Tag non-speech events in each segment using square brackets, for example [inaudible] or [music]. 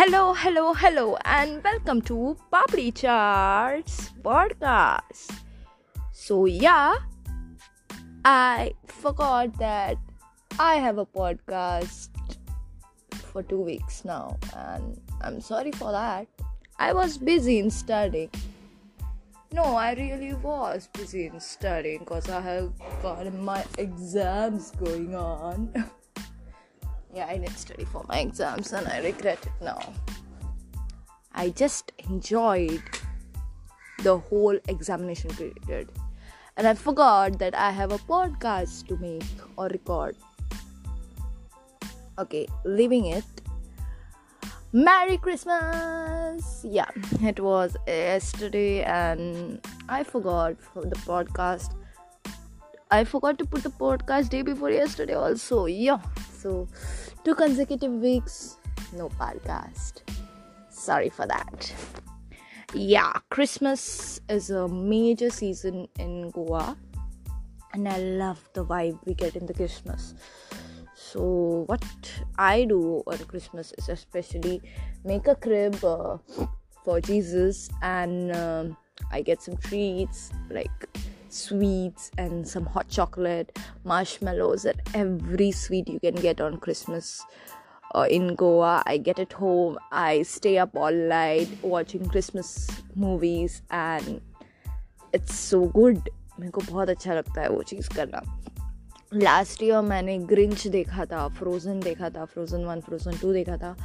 Hello, hello, hello, and welcome to Papri Charts podcast. So, yeah, I forgot that I have a podcast for two weeks now, and I'm sorry for that. I was busy in studying. No, I really was busy in studying because I have got my exams going on. [laughs] yeah, I didn't study for my exams and I regret it now. I just enjoyed the whole examination period and I forgot that I have a podcast to make or record. Okay, leaving it. Merry Christmas! Yeah, it was yesterday and I forgot for the podcast. I forgot to put the podcast day before yesterday also. Yeah, so two consecutive weeks, no podcast. Sorry for that. Yeah, Christmas is a major season in Goa, and I love the vibe we get in the Christmas. So, what I do on Christmas is especially make a crib uh, for Jesus, and um, I get some treats like sweets and some hot chocolate, marshmallows, and every sweet you can get on Christmas. Uh, in Goa, I get it home. I stay up all night watching Christmas movies, and it's so good. मेरे को बहुत अच्छा लगता है वो चीज़ करना last year मैंने Grinch देखा था फ्रोज़न देखा था फ्रोज़न वन फ्रोज़न टू देखा था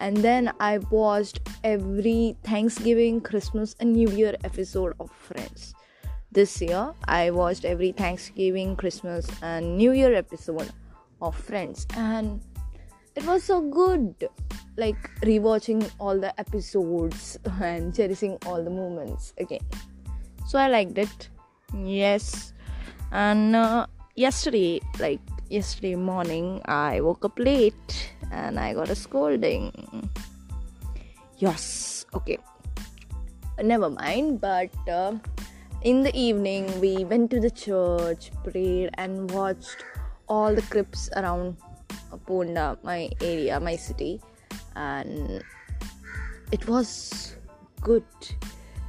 and then I watched every Thanksgiving Christmas and new year episode of Friends this year i watched every thanksgiving christmas and new year episode of friends and it was so good like rewatching all the episodes [laughs] and cherishing all the moments again. So i liked it. Yes. And uh, yesterday like yesterday morning i woke up late and i got a scolding. Yes. Okay. Never mind but uh, in the evening we went to the church prayed and watched all the crypts around ponda my area my city. And it was good.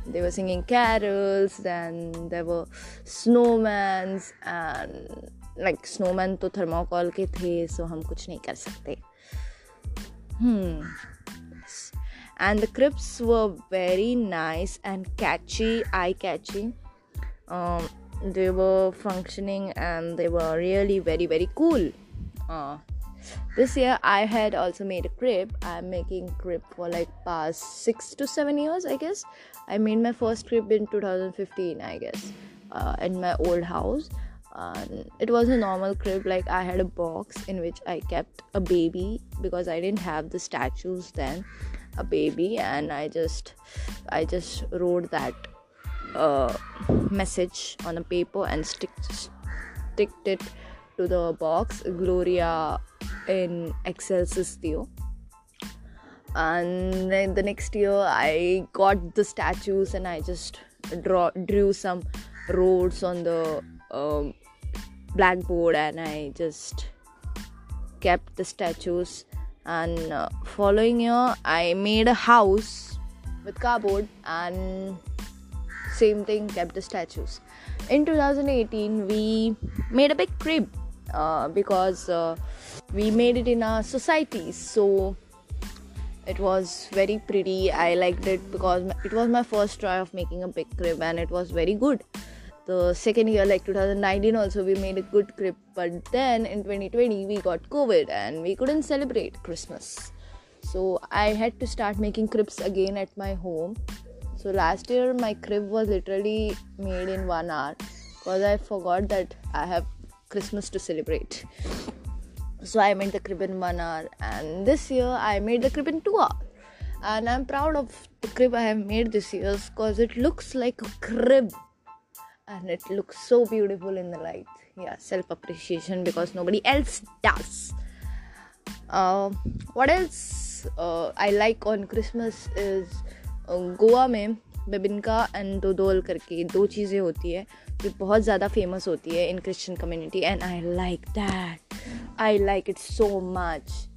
They were singing carols then there were snowmans and like snowman to thermocol ke the so hum kuch nahi kar sakte. Hmm. And the crypts were very nice and catchy eye catching um, they were functioning and they were really very very cool. Uh, this year i had also made a crib. I'm making crib for like past six to seven years i guess. I made my first crib in 2015 i guess uh, in my old house. And it was a normal crib. Like i had a box in which i kept a baby because i didn't have the statues then a baby. And i just i just wrote that uh, message on a paper and stick sticked it to the box gloria in excelsis deo and then the next year i got the statues and i just draw drew some roads on the um, blackboard and i just kept the statues. And uh, following year i made a house with cardboard and same thing kept the statues. In 2018 we made a big crib uh, because uh, we made it in our society so it was very pretty. I liked it because it was my first try of making a big crib and it was very good. The second year like 2019 also we made a good crib. But then in 2020 we got covid and we couldn't celebrate christmas. So i had to start making cribs again at my home so last year my crib was literally made in one hour because i forgot that i have christmas to celebrate. So i made the crib in one hour and this year i made the crib in two hours and i'm proud of the crib i have made this year because it looks like a crib and it looks so beautiful in the light. Yeah self appreciation because nobody else does. Uh, what else uh, i like on christmas is Goa में bebinca and dodol करके दो चीज़ें होती है जो बहुत ज़्यादा famous होती है in Christian community and I like that I like it so much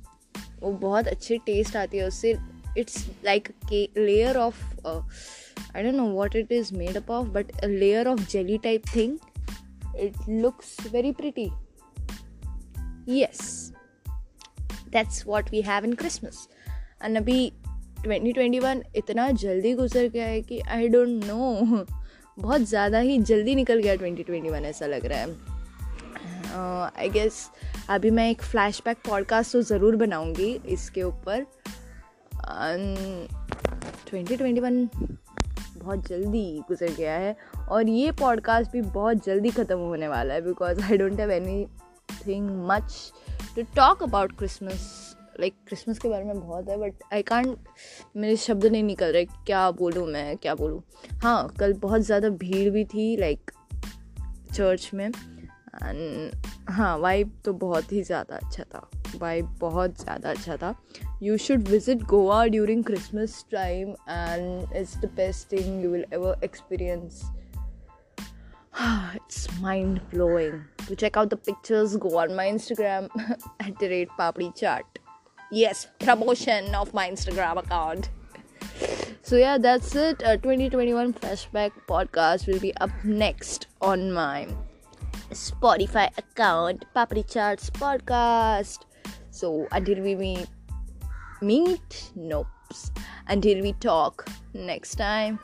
वो बहुत अच्छे टेस्ट आती है उससे. It's like layer of I don't know what it is made up of but layer of jelly type thing it looks very pretty yes that's what we have in Christmas and अभी 2021 इतना जल्दी गुजर गया है कि आई don't no बहुत ज़्यादा ही जल्दी निकल गया 2021 ऐसा लग रहा है। आई uh, गेस अभी मैं एक फ्लैशबैक पॉडकास्ट तो ज़रूर बनाऊँगी इसके ऊपर। ट्वेंटी ट्वेंटी वन बहुत जल्दी गुजर गया है और ये पॉडकास्ट भी बहुत जल्दी ख़त्म होने वाला है because I don't have anything much to talk about Christmas like Christmas के बारे में बहुत है बट आई कॉन्ट मेरे शब्द नहीं निकल रहे क्या बोलूँ मैं क्या बोलूँ हाँ कल बहुत ज़्यादा भीड़ भी थी लाइक चर्च में एंड हाँ वाइब तो बहुत ही ज़्यादा अच्छा था वाइब बहुत ज़्यादा अच्छा था you should visit Goa during Christmas time and it's the best thing you will ever experience it's [sighs] mind blowing. To check out the pictures, go on my Instagram [laughs] at the rate Papri Chart. Yes, promotion of my Instagram account. So yeah, that's it. Uh, 2021 flashback podcast will be up next on my Spotify account, Papri Charts podcast. So until we meet, meet, nope. Until we talk next time.